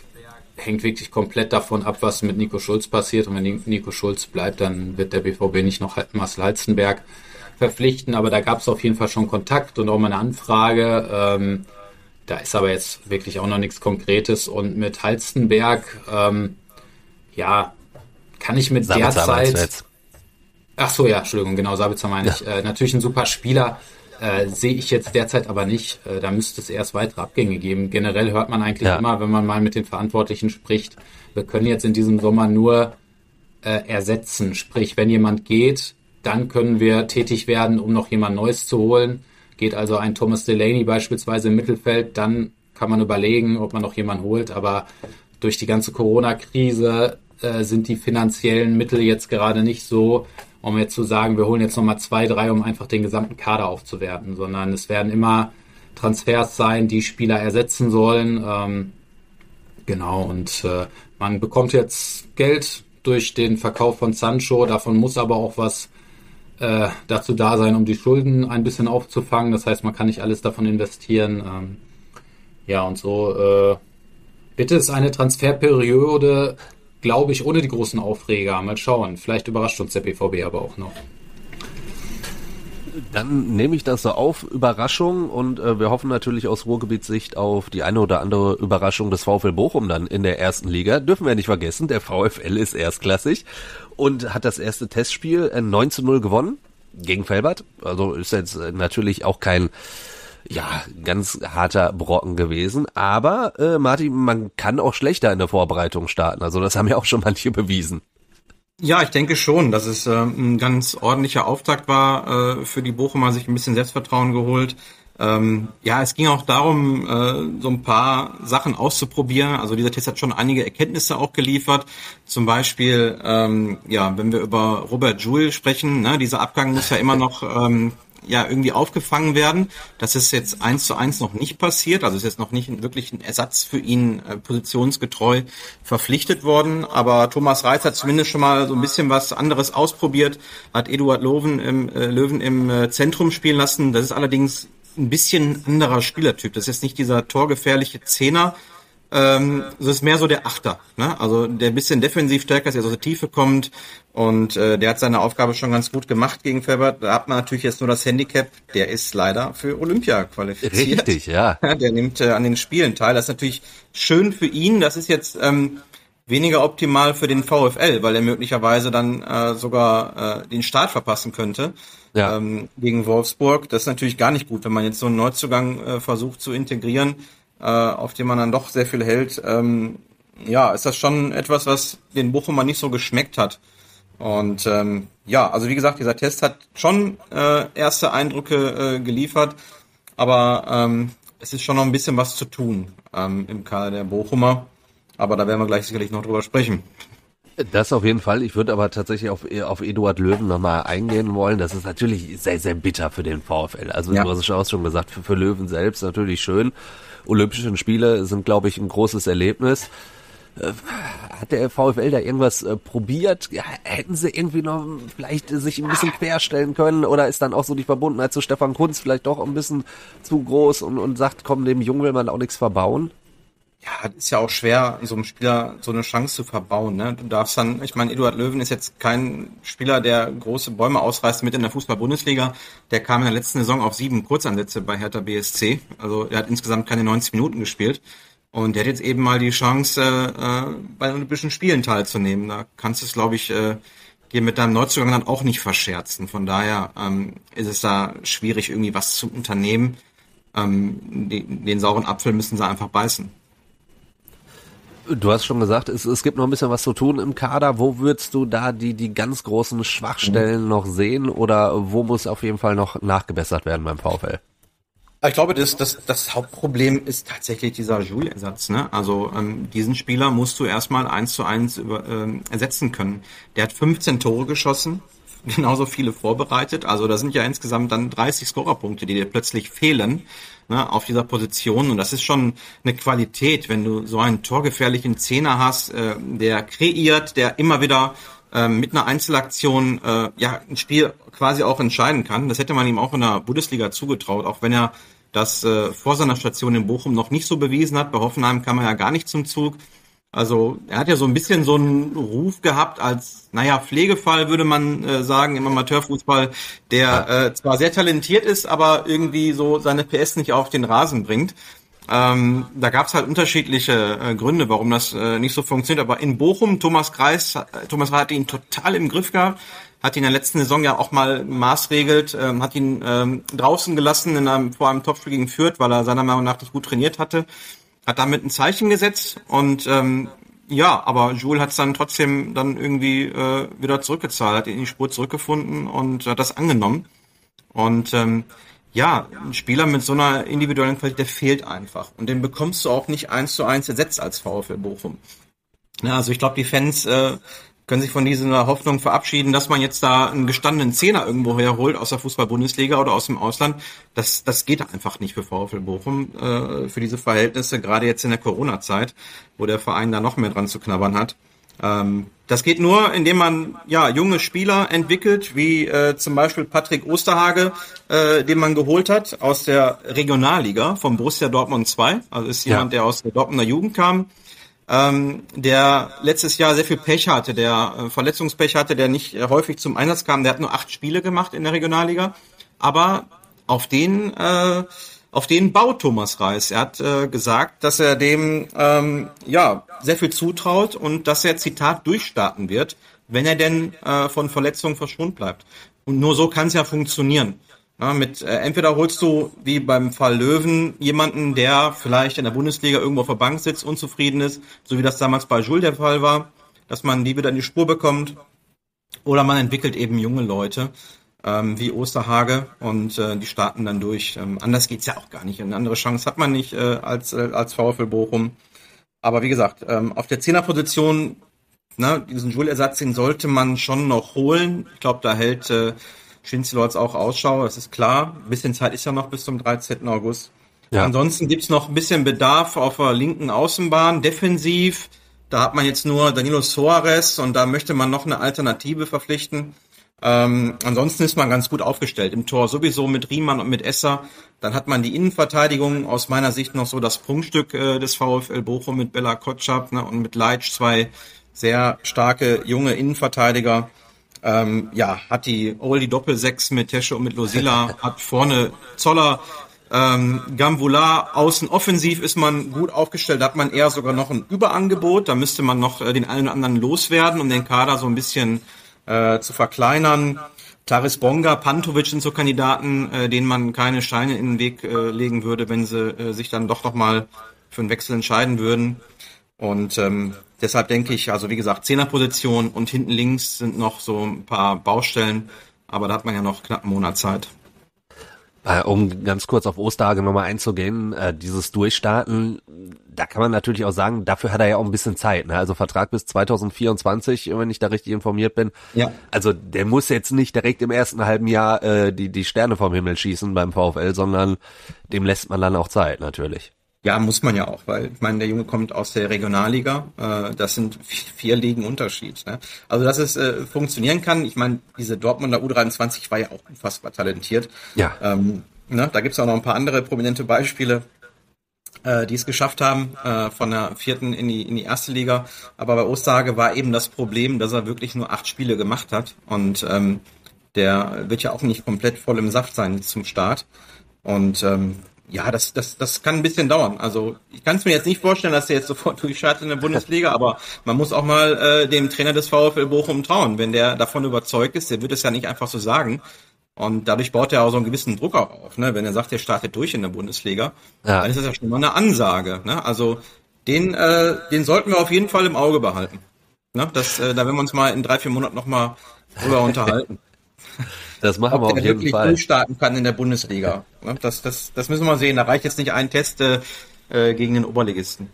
hängt wirklich komplett davon ab, was mit Nico Schulz passiert. Und wenn Nico Schulz bleibt, dann wird der BVB nicht noch Marcel Halstenberg verpflichten. Aber da gab es auf jeden Fall schon Kontakt und auch mal eine Anfrage. Ähm, da ist aber jetzt wirklich auch noch nichts Konkretes. Und mit Halstenberg, ähm, ja, kann ich mit Sabitzer der Zeit. Ach so, ja, Entschuldigung, genau, Sabitzer meine ja. ich. Äh, natürlich ein super Spieler. Äh, sehe ich jetzt derzeit aber nicht. Äh, da müsste es erst weitere Abgänge geben. Generell hört man eigentlich ja. immer, wenn man mal mit den Verantwortlichen spricht, wir können jetzt in diesem Sommer nur äh, ersetzen. Sprich, wenn jemand geht, dann können wir tätig werden, um noch jemand Neues zu holen. Geht also ein Thomas Delaney beispielsweise im Mittelfeld, dann kann man überlegen, ob man noch jemanden holt. Aber durch die ganze Corona-Krise äh, sind die finanziellen Mittel jetzt gerade nicht so, um jetzt zu sagen, wir holen jetzt nochmal zwei, drei, um einfach den gesamten Kader aufzuwerten, sondern es werden immer Transfers sein, die Spieler ersetzen sollen. Ähm, genau, und äh, man bekommt jetzt Geld durch den Verkauf von Sancho, davon muss aber auch was äh, dazu da sein, um die Schulden ein bisschen aufzufangen. Das heißt, man kann nicht alles davon investieren. Ähm, ja, und so äh, bitte ist eine Transferperiode, glaube ich, ohne die großen Aufreger. Mal schauen. Vielleicht überrascht uns der BVB aber auch noch. Dann nehme ich das so auf, Überraschung und äh, wir hoffen natürlich aus Ruhrgebietssicht auf die eine oder andere Überraschung des VfL Bochum dann in der ersten Liga. Dürfen wir nicht vergessen, der VfL ist erstklassig und hat das erste Testspiel 9 äh, zu 0 gewonnen gegen Felbert. Also ist jetzt äh, natürlich auch kein ja, ganz harter Brocken gewesen. Aber äh, Martin, man kann auch schlechter in der Vorbereitung starten. Also das haben ja auch schon manche bewiesen. Ja, ich denke schon, dass es äh, ein ganz ordentlicher Auftakt war äh, für die Bochumer, sich ein bisschen Selbstvertrauen geholt. Ähm, ja, es ging auch darum, äh, so ein paar Sachen auszuprobieren. Also dieser Test hat schon einige Erkenntnisse auch geliefert. Zum Beispiel, ähm, ja, wenn wir über Robert Joule sprechen, ne, dieser Abgang muss ja immer noch ähm, ja irgendwie aufgefangen werden. Das ist jetzt eins zu eins noch nicht passiert. Also ist jetzt noch nicht wirklich ein Ersatz für ihn äh, positionsgetreu verpflichtet worden. Aber Thomas Reitz hat zumindest schon mal so ein bisschen was anderes ausprobiert, hat Eduard Löwen im, äh, Löwen im äh, Zentrum spielen lassen. Das ist allerdings ein bisschen anderer Spielertyp. Das ist jetzt nicht dieser torgefährliche Zehner, ähm, das ist mehr so der Achter, ne? Also der ein bisschen defensiv stärker ist, der aus der Tiefe kommt und äh, der hat seine Aufgabe schon ganz gut gemacht gegen Ferbert. Da hat man natürlich jetzt nur das Handicap, der ist leider für Olympia qualifiziert. Richtig, (laughs) ja. Der nimmt äh, an den Spielen teil. Das ist natürlich schön für ihn. Das ist jetzt ähm, weniger optimal für den VfL, weil er möglicherweise dann äh, sogar äh, den Start verpassen könnte ja. ähm, gegen Wolfsburg. Das ist natürlich gar nicht gut, wenn man jetzt so einen Neuzugang äh, versucht zu integrieren, äh, auf den man dann doch sehr viel hält. Ähm, ja, ist das schon etwas, was den Bochumer nicht so geschmeckt hat. Und ähm, ja, also wie gesagt, dieser Test hat schon äh, erste Eindrücke äh, geliefert, aber ähm, es ist schon noch ein bisschen was zu tun ähm, im Kader der Bochumer. Aber da werden wir gleich sicherlich noch drüber sprechen. Das auf jeden Fall. Ich würde aber tatsächlich auf, auf Eduard Löwen nochmal eingehen wollen. Das ist natürlich sehr, sehr bitter für den VfL. Also ja. du hast es auch schon gesagt, für, für Löwen selbst natürlich schön. Olympische Spiele sind, glaube ich, ein großes Erlebnis. Äh, hat der VfL da irgendwas äh, probiert? Ja, hätten sie irgendwie noch vielleicht sich ein bisschen querstellen können oder ist dann auch so die Verbundenheit zu Stefan Kunz vielleicht doch ein bisschen zu groß und, und sagt, komm, dem Jungen will man auch nichts verbauen? Ja, ist ja auch schwer, so einem Spieler so eine Chance zu verbauen. Ne? Du darfst dann, ich meine, Eduard Löwen ist jetzt kein Spieler, der große Bäume ausreißt mit in der Fußball-Bundesliga. Der kam in der letzten Saison auf sieben Kurzansätze bei Hertha BSC. Also er hat insgesamt keine 90 Minuten gespielt. Und der hat jetzt eben mal die Chance, äh, bei Olympischen Spielen teilzunehmen. Da kannst du es, glaube ich, äh, dir mit deinem Neuzugang dann auch nicht verscherzen. Von daher ähm, ist es da schwierig, irgendwie was zu unternehmen. Ähm, den, den sauren Apfel müssen sie einfach beißen. Du hast schon gesagt, es, es gibt noch ein bisschen was zu tun im Kader. Wo würdest du da die, die ganz großen Schwachstellen mhm. noch sehen oder wo muss auf jeden Fall noch nachgebessert werden beim VfL? Ich glaube, das, das, das Hauptproblem ist tatsächlich dieser Jules-Ersatz. Ne? Also ähm, diesen Spieler musst du erstmal eins zu eins über, ähm, ersetzen können. Der hat 15 Tore geschossen, (laughs) genauso viele vorbereitet. Also da sind ja insgesamt dann 30 Scorerpunkte, die dir plötzlich fehlen ne, auf dieser Position. Und das ist schon eine Qualität, wenn du so einen torgefährlichen Zehner hast, äh, der kreiert, der immer wieder äh, mit einer Einzelaktion äh, ja ein Spiel quasi auch entscheiden kann. Das hätte man ihm auch in der Bundesliga zugetraut, auch wenn er das äh, vor seiner Station in Bochum noch nicht so bewiesen hat. Bei Hoffenheim kam er ja gar nicht zum Zug. Also er hat ja so ein bisschen so einen Ruf gehabt als, naja, Pflegefall würde man äh, sagen im Amateurfußball, der äh, zwar sehr talentiert ist, aber irgendwie so seine PS nicht auf den Rasen bringt. Ähm, da gab es halt unterschiedliche äh, Gründe, warum das äh, nicht so funktioniert. Aber in Bochum, Thomas Kreis, Thomas Kreis hat ihn total im Griff gehabt, hat ihn in der letzten Saison ja auch mal maßregelt, ähm, hat ihn ähm, draußen gelassen in einem, vor einem Topspiel gegen Fürth, weil er seiner Meinung nach nicht gut trainiert hatte hat damit ein Zeichen gesetzt und ähm, ja, aber Jules hat es dann trotzdem dann irgendwie äh, wieder zurückgezahlt, hat in die Spur zurückgefunden und hat das angenommen. Und ähm, ja, ein Spieler mit so einer individuellen Qualität, der fehlt einfach. Und den bekommst du auch nicht eins zu eins ersetzt als VfL Bochum. Ja, also ich glaube, die Fans äh, können sich von dieser Hoffnung verabschieden, dass man jetzt da einen gestandenen Zehner irgendwo herholt aus der Fußball-Bundesliga oder aus dem Ausland. Das, das geht einfach nicht für VfL Bochum, äh, für diese Verhältnisse, gerade jetzt in der Corona-Zeit, wo der Verein da noch mehr dran zu knabbern hat. Ähm, das geht nur, indem man ja junge Spieler entwickelt, wie äh, zum Beispiel Patrick Osterhage, äh, den man geholt hat aus der Regionalliga vom Borussia Dortmund 2. Also ist jemand, ja. der aus der Dortmunder Jugend kam ähm, der letztes Jahr sehr viel Pech hatte, der äh, Verletzungspech hatte, der nicht äh, häufig zum Einsatz kam. Der hat nur acht Spiele gemacht in der Regionalliga, aber auf den äh, auf den baut Thomas Reis. Er hat äh, gesagt, dass er dem ähm, ja sehr viel zutraut und dass er Zitat durchstarten wird, wenn er denn äh, von Verletzungen verschont bleibt. Und nur so kann es ja funktionieren. Ja, mit äh, entweder holst du wie beim Fall Löwen jemanden, der vielleicht in der Bundesliga irgendwo auf der Bank sitzt, unzufrieden ist, so wie das damals bei Jules der Fall war, dass man die wieder in die Spur bekommt. Oder man entwickelt eben junge Leute ähm, wie Osterhage und äh, die starten dann durch. Ähm, anders geht's ja auch gar nicht. Eine andere Chance hat man nicht äh, als, äh, als VfL Bochum. Aber wie gesagt, ähm, auf der Zehnerposition, ne, diesen Joule-Ersatz, den sollte man schon noch holen. Ich glaube, da hält äh, Schinzelorz auch Ausschau, das ist klar. Ein bisschen Zeit ist ja noch bis zum 13. August. Ja. Ansonsten gibt's noch ein bisschen Bedarf auf der linken Außenbahn, defensiv. Da hat man jetzt nur Danilo Soares und da möchte man noch eine Alternative verpflichten. Ähm, ansonsten ist man ganz gut aufgestellt. Im Tor sowieso mit Riemann und mit Esser. Dann hat man die Innenverteidigung aus meiner Sicht noch so das Prunkstück äh, des VfL Bochum mit Bella Kotschap ne, und mit Leitsch zwei sehr starke junge Innenverteidiger. Ähm, ja, hat die Oldie Doppelsechs mit Tesche und mit Losilla, (laughs) hat vorne Zoller, ähm, Gambula außen offensiv ist man gut aufgestellt, da hat man eher sogar noch ein Überangebot, da müsste man noch äh, den einen oder anderen loswerden, um den Kader so ein bisschen äh, zu verkleinern. Taris Bonga, Pantovic sind so Kandidaten, äh, denen man keine Steine in den Weg äh, legen würde, wenn sie äh, sich dann doch nochmal für einen Wechsel entscheiden würden. Und ähm, deshalb denke ich, also wie gesagt, Zehnerposition und hinten links sind noch so ein paar Baustellen, aber da hat man ja noch knapp einen Monat Zeit. Äh, um ganz kurz auf Osterhage nochmal einzugehen, äh, dieses Durchstarten, da kann man natürlich auch sagen, dafür hat er ja auch ein bisschen Zeit. Ne? Also Vertrag bis 2024, wenn ich da richtig informiert bin. Ja. Also der muss jetzt nicht direkt im ersten halben Jahr äh, die, die Sterne vom Himmel schießen beim VfL, sondern dem lässt man dann auch Zeit natürlich. Ja, muss man ja auch, weil ich meine, der Junge kommt aus der Regionalliga. Äh, das sind (laughs) vier Ligen Unterschied. Ne? Also dass es äh, funktionieren kann. Ich meine, diese Dortmunder U23 war ja auch unfassbar talentiert. Ja. Ähm, ne? Da gibt's auch noch ein paar andere prominente Beispiele, äh, die es geschafft haben äh, von der vierten in die in die erste Liga. Aber bei Osterhage war eben das Problem, dass er wirklich nur acht Spiele gemacht hat und ähm, der wird ja auch nicht komplett voll im Saft sein zum Start. Und ähm, ja, das, das, das kann ein bisschen dauern. Also ich kann es mir jetzt nicht vorstellen, dass er jetzt sofort (laughs) durchstartet in der Bundesliga, aber man muss auch mal äh, dem Trainer des VfL Bochum trauen. Wenn der davon überzeugt ist, der wird es ja nicht einfach so sagen. Und dadurch baut er auch so einen gewissen Druck auch auf. Ne? Wenn er sagt, er startet durch in der Bundesliga, ja. dann ist das ja schon mal eine Ansage. Ne? Also den, äh, den sollten wir auf jeden Fall im Auge behalten. Ne? Das, äh, da werden wir uns mal in drei, vier Monaten nochmal drüber (laughs) unterhalten. (laughs) Das machen wir auf jeden wirklich Fall. durchstarten kann in der Bundesliga. Das, das, das müssen wir sehen. Da reicht jetzt nicht ein Test äh, gegen den Oberligisten.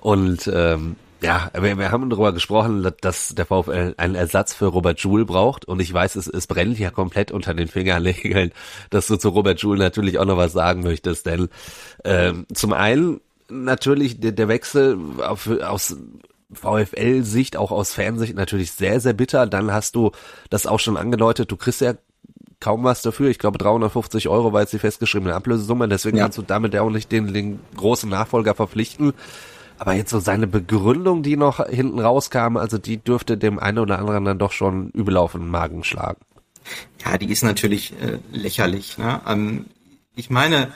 Und ähm, ja, wir, wir haben darüber gesprochen, dass der VfL einen Ersatz für Robert Joule braucht. Und ich weiß, es, es brennt ja komplett unter den Fingernägeln, (laughs) dass du zu Robert Joule natürlich auch noch was sagen möchtest. Denn ähm, zum einen natürlich der, der Wechsel auf, aus VfL-Sicht, auch aus Fansicht natürlich sehr, sehr bitter. Dann hast du das auch schon angedeutet, du kriegst ja kaum was dafür. Ich glaube 350 Euro war jetzt die festgeschriebene Ablösesumme, deswegen ja. kannst du damit ja auch nicht den, den großen Nachfolger verpflichten. Aber jetzt so seine Begründung, die noch hinten rauskam, also die dürfte dem einen oder anderen dann doch schon übel auf den Magen schlagen. Ja, die ist natürlich äh, lächerlich. Ne? Ähm, ich meine,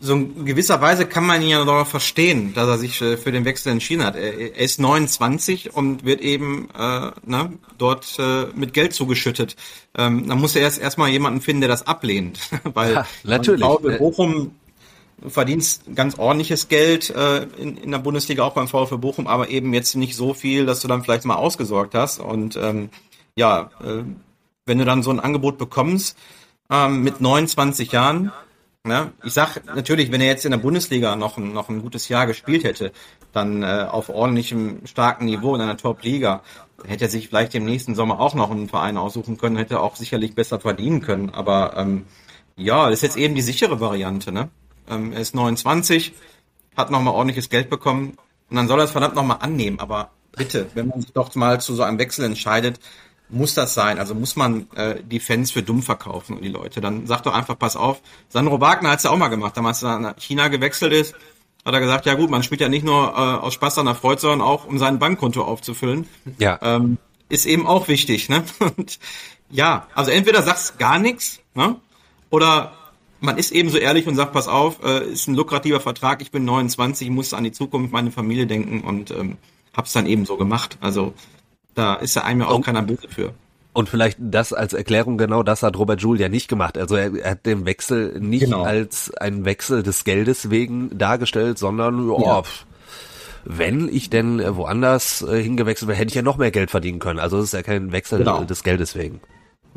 so in gewisser Weise kann man ihn ja noch verstehen, dass er sich äh, für den Wechsel entschieden hat. Er, ist 29 und wird eben äh, ne, dort äh, mit Geld zugeschüttet. Ähm, dann muss er erst erstmal jemanden finden, der das ablehnt. (laughs) Weil ja, natürlich. VfB Bochum verdient ganz ordentliches Geld äh, in, in der Bundesliga, auch beim VfB Bochum, aber eben jetzt nicht so viel, dass du dann vielleicht mal ausgesorgt hast. Und ähm, ja, äh, wenn du dann so ein Angebot bekommst, ähm, mit 29 Jahren, Ne? Ich sag natürlich, wenn er jetzt in der Bundesliga noch ein, noch ein gutes Jahr gespielt hätte, dann äh, auf ordentlichem, starken Niveau in einer Top-Liga, hätte er sich vielleicht im nächsten Sommer auch noch einen Verein aussuchen können, hätte auch sicherlich besser verdienen können. Aber ähm, ja, das ist jetzt eben die sichere Variante. Ne? Ähm, er ist 29, hat nochmal ordentliches Geld bekommen und dann soll er es verdammt nochmal annehmen. Aber bitte, wenn man sich doch mal zu so einem Wechsel entscheidet, muss das sein? Also muss man äh, die Fans für dumm verkaufen und die Leute? Dann sag doch einfach, pass auf. Sandro Wagner hat es ja auch mal gemacht. Damals er nach China gewechselt ist, hat er gesagt, ja gut, man spielt ja nicht nur äh, aus Spaß an der Freude, sondern auch, um sein Bankkonto aufzufüllen. Ja. Ähm, ist eben auch wichtig. Ne? (laughs) Und ja, also entweder sagst gar nichts, ne? oder man ist eben so ehrlich und sagt, pass auf, äh, ist ein lukrativer Vertrag, ich bin 29, muss an die Zukunft, meine Familie denken und ähm, hab's dann eben so gemacht. Also da ist ja einem ja auch keiner böse für. Und vielleicht das als Erklärung, genau das hat Robert Joule ja nicht gemacht. Also er, er hat den Wechsel nicht genau. als einen Wechsel des Geldes wegen dargestellt, sondern ja, ja. wenn ich denn woanders äh, hingewechselt wäre, hätte ich ja noch mehr Geld verdienen können. Also es ist ja kein Wechsel Genau. des Geldes wegen.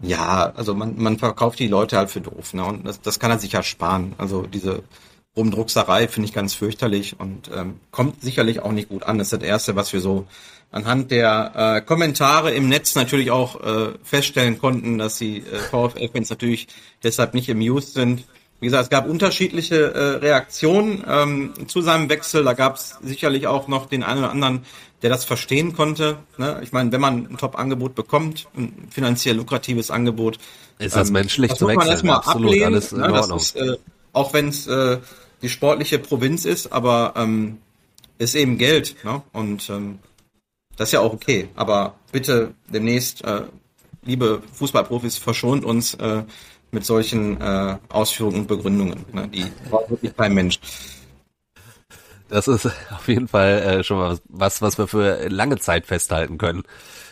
Ja, also man, man verkauft die Leute halt für doof, ne? Und das, das kann er sich ja sparen. Also diese Rumdruckserei finde ich ganz fürchterlich und ähm, kommt sicherlich auch nicht gut an. Das ist das Erste, was wir so anhand der äh, Kommentare im Netz natürlich auch äh, feststellen konnten, dass die äh, VfL-Fans natürlich deshalb nicht amused sind. Wie gesagt, es gab unterschiedliche äh, Reaktionen ähm, zu seinem Wechsel. Da gab es sicherlich auch noch den einen oder anderen, der das verstehen konnte. Ne? Ich meine, wenn man ein Top-Angebot bekommt, ein finanziell lukratives Angebot, Ist das menschlich Ähm, das zu muss man wechseln? erstmal Absolut, ablehnen. alles in ne? Ordnung. ist, äh, auch wenn es äh, die sportliche Provinz ist, aber ähm, ist eben Geld. Ne? Und ähm, das ist ja auch okay. Aber bitte demnächst, äh, liebe Fußballprofis, verschont uns äh, mit solchen äh, Ausführungen und Begründungen. Ne? Die braucht wirklich kein Mensch. Das ist auf jeden Fall äh, schon mal was, was wir für lange Zeit festhalten können.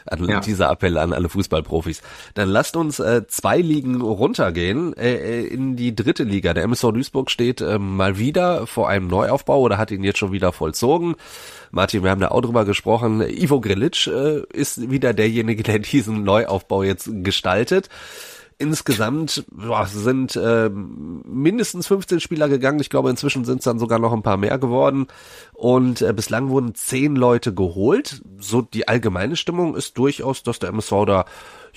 An Ja. dieser Appell an alle Fußballprofis. Dann lasst uns äh, zwei Ligen runtergehen äh, äh, in die dritte Liga. Der MSV Duisburg steht äh, mal wieder vor einem Neuaufbau oder hat ihn jetzt schon wieder vollzogen. Martin, wir haben da auch drüber gesprochen. Ivo Grilic äh, ist wieder derjenige, der diesen Neuaufbau jetzt gestaltet. Insgesamt boah, sind äh, mindestens 15 Spieler gegangen. Ich glaube, inzwischen sind es dann sogar noch ein paar mehr geworden. Und äh, bislang wurden zehn Leute geholt. So die allgemeine Stimmung ist durchaus, dass der MSV da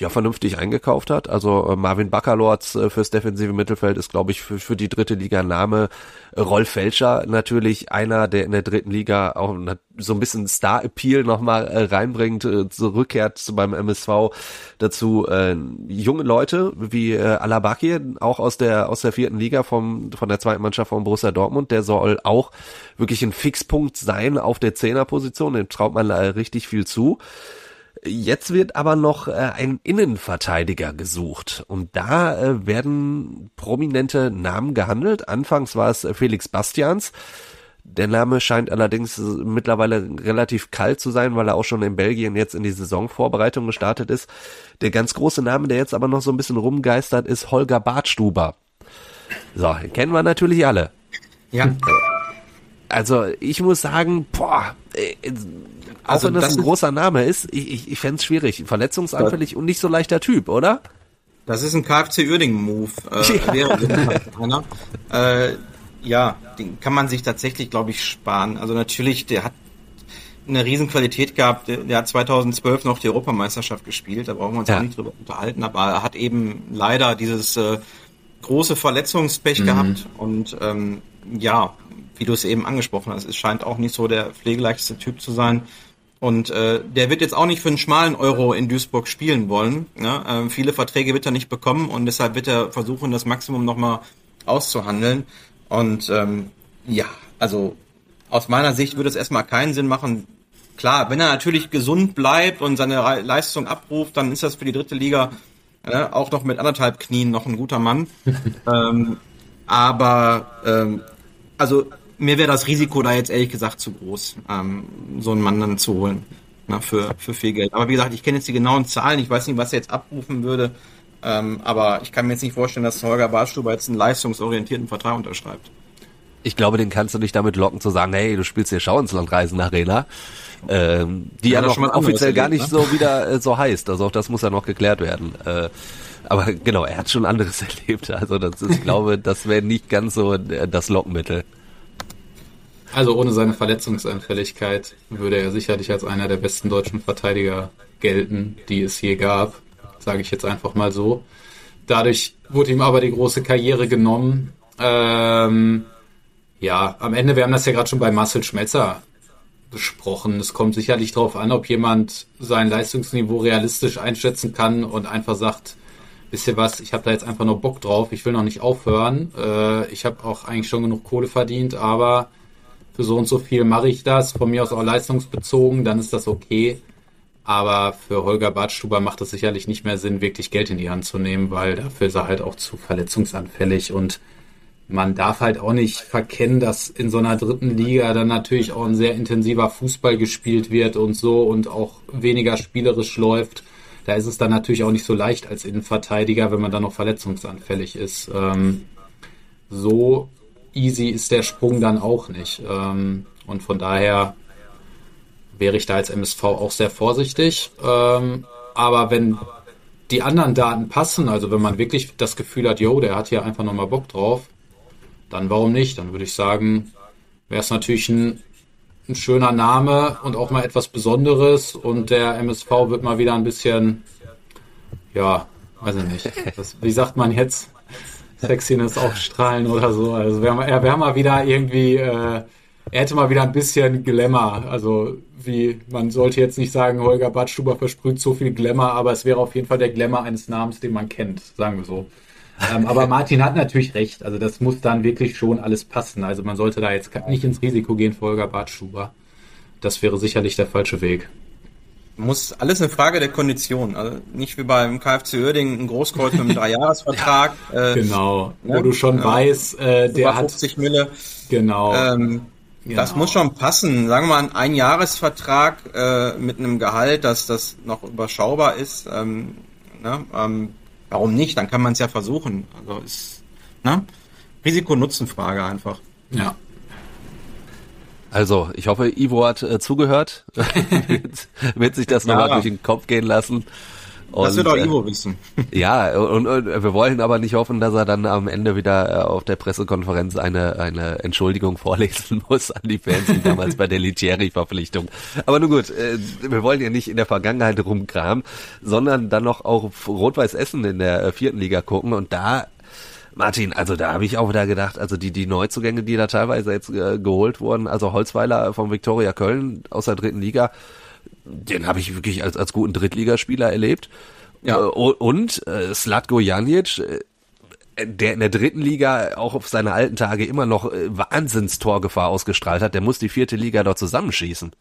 ja vernünftig eingekauft hat. Also äh, Marvin Baccalords äh, fürs defensive Mittelfeld ist, glaube ich, für, für die dritte Liga Name. Rolf Felscher natürlich einer, der in der dritten Liga auch so ein bisschen Star-Appeal nochmal äh, reinbringt, äh, zurückkehrt zu beim MSV. Dazu äh, junge Leute wie äh, Alabaki, auch aus der aus der vierten Liga vom von der zweiten Mannschaft von Borussia Dortmund. Der soll auch wirklich ein Fixpunkt sein auf der Zehnerposition. Dem traut man äh, richtig viel zu. Jetzt wird aber noch äh, ein Innenverteidiger gesucht und da äh, werden prominente Namen gehandelt. Anfangs war es äh, Felix Bastians. Der Name scheint allerdings äh, mittlerweile relativ kalt zu sein, weil er auch schon in Belgien jetzt in die Saisonvorbereitung gestartet ist. Der ganz große Name, der jetzt aber noch so ein bisschen rumgeistert, ist Holger Bartstuber. So, den kennen wir natürlich alle. Ja, Also ich muss sagen, boah, äh, auch Also wenn das, das ein großer Name ist, ich, ich, ich fände es schwierig. Verletzungsanfällig und nicht so leichter Typ, oder? Das ist ein KFC Uerdingen-Move. Äh, (laughs) Ja. wäre. Äh, ja, den kann man sich tatsächlich, glaube ich, sparen. Also natürlich, der hat eine Riesenqualität gehabt. Der, der hat 2012 noch die Europameisterschaft gespielt. Da brauchen wir uns Ja. auch nicht drüber unterhalten. Aber er hat eben leider dieses äh, große Verletzungspech Mhm. gehabt. Und ähm, ja, wie du es eben angesprochen hast, es scheint auch nicht so der pflegeleichteste Typ zu sein. Und äh, der wird jetzt auch nicht für einen schmalen Euro in Duisburg spielen wollen. Ne? Ähm, viele Verträge wird er nicht bekommen und deshalb wird er versuchen, das Maximum nochmal auszuhandeln. Und ähm, ja, also aus meiner Sicht würde es erstmal keinen Sinn machen. Klar, wenn er natürlich gesund bleibt und seine Re- Leistung abruft, dann ist das für die dritte Liga äh, auch noch mit anderthalb Knien noch ein guter Mann. (laughs) ähm, aber ähm, also mir wäre das Risiko da jetzt ehrlich gesagt zu groß, ähm, so einen Mann dann zu holen na, für, für viel Geld. Aber wie gesagt, ich kenne jetzt die genauen Zahlen, ich weiß nicht, was er jetzt abrufen würde, ähm, aber ich kann mir jetzt nicht vorstellen, dass Holger Barstuber jetzt einen leistungsorientierten Vertrag unterschreibt. Ich glaube, den kannst du nicht damit locken zu sagen, hey, du spielst hier Schau ins Landreisen Arena. Ähm, die ja, Ja, noch offiziell gar nicht ne? so wieder äh, so heißt. Also auch das muss ja noch geklärt werden. Äh, aber genau, er hat schon anderes (laughs) erlebt. Also das ist, ich glaube, das wäre nicht ganz so äh, das Lockmittel. Also ohne seine Verletzungsanfälligkeit würde er sicherlich als einer der besten deutschen Verteidiger gelten, die es je gab, sage ich jetzt einfach mal so. Dadurch wurde ihm aber die große Karriere genommen. Ähm, ja, am Ende, wir haben das ja gerade schon bei Marcel Schmetzer besprochen. Es kommt sicherlich darauf an, ob jemand sein Leistungsniveau realistisch einschätzen kann und einfach sagt, wisst ihr was, ich habe da jetzt einfach nur Bock drauf, ich will noch nicht aufhören. Äh, ich habe auch eigentlich schon genug Kohle verdient, aber für so und so viel mache ich das, von mir aus auch leistungsbezogen, dann ist das okay. Aber für Holger Badstuber macht es sicherlich nicht mehr Sinn, wirklich Geld in die Hand zu nehmen, weil dafür ist er halt auch zu verletzungsanfällig und man darf halt auch nicht verkennen, dass in so einer dritten Liga dann natürlich auch ein sehr intensiver Fußball gespielt wird und so und auch weniger spielerisch läuft. Da ist es dann natürlich auch nicht so leicht als Innenverteidiger, wenn man dann noch verletzungsanfällig ist. Ähm, so easy ist der Sprung dann auch nicht. Ähm, und von daher wäre ich da als MSV auch sehr vorsichtig. Ähm, aber wenn die anderen Daten passen, also wenn man wirklich das Gefühl hat, yo, der hat hier einfach nochmal Bock drauf, dann warum nicht? Dann würde ich sagen, wäre es natürlich ein, ein schöner Name und auch mal etwas Besonderes und der MSV wird mal wieder ein bisschen, ja, weiß ich nicht, das, wie sagt man jetzt, Sexiness aufstrahlen oder so. Also ja, wir haben mal wieder irgendwie, äh, er hätte mal wieder ein bisschen Glamour. Also wie, man sollte jetzt nicht sagen, Holger Badstuber versprüht so viel Glamour, aber es wäre auf jeden Fall der Glamour eines Namens, den man kennt, sagen wir so. Ähm, aber Martin hat natürlich recht. Also das muss dann wirklich schon alles passen. Also man sollte da jetzt nicht ins Risiko gehen für Holger Badstuber. Das wäre sicherlich der falsche Weg muss alles eine Frage der Kondition. Also nicht wie beim KfC Oerding ein Großkreuz mit einem (laughs) Dreijahresvertrag. ja, äh, genau, wo ja, du schon ja, weißt, äh, der 50 hat Mille. Genau. Ähm, genau. Das muss schon passen. Sagen wir mal, ein Einjahresvertrag äh, mit einem Gehalt, dass das noch überschaubar ist. Ähm, ne? ähm, warum nicht? Dann kann man es ja versuchen. Also ist ne? Risiko-Nutzen-Frage einfach. Ja. Also, ich hoffe, Ivo hat äh, zugehört, wird, (laughs) (laughs) wird, sich das ja. nochmal durch den Kopf gehen lassen. Und, das wird auch äh, Ivo wissen. (laughs) ja, und, und, wir wollen aber nicht hoffen, dass er dann am Ende wieder äh, auf der Pressekonferenz eine, eine Entschuldigung vorlesen muss an die Fans, wie damals bei der Litieri-Verpflichtung. Aber nun gut, äh, wir wollen ja nicht in der Vergangenheit rumkramen, sondern dann noch auf Rot-Weiß Essen in der vierten Liga gucken und da Martin, also da habe ich auch wieder gedacht, also die, die Neuzugänge, die da teilweise jetzt äh, geholt wurden, also Holzweiler vom Viktoria Köln aus der dritten Liga, den habe ich wirklich als, als guten Drittligaspieler erlebt. Ja. Äh, und äh, Slatko Janic, äh, der in der dritten Liga auch auf seine alten Tage immer noch äh, Wahnsinnstorgefahr ausgestrahlt hat, der muss die vierte Liga dort zusammenschießen.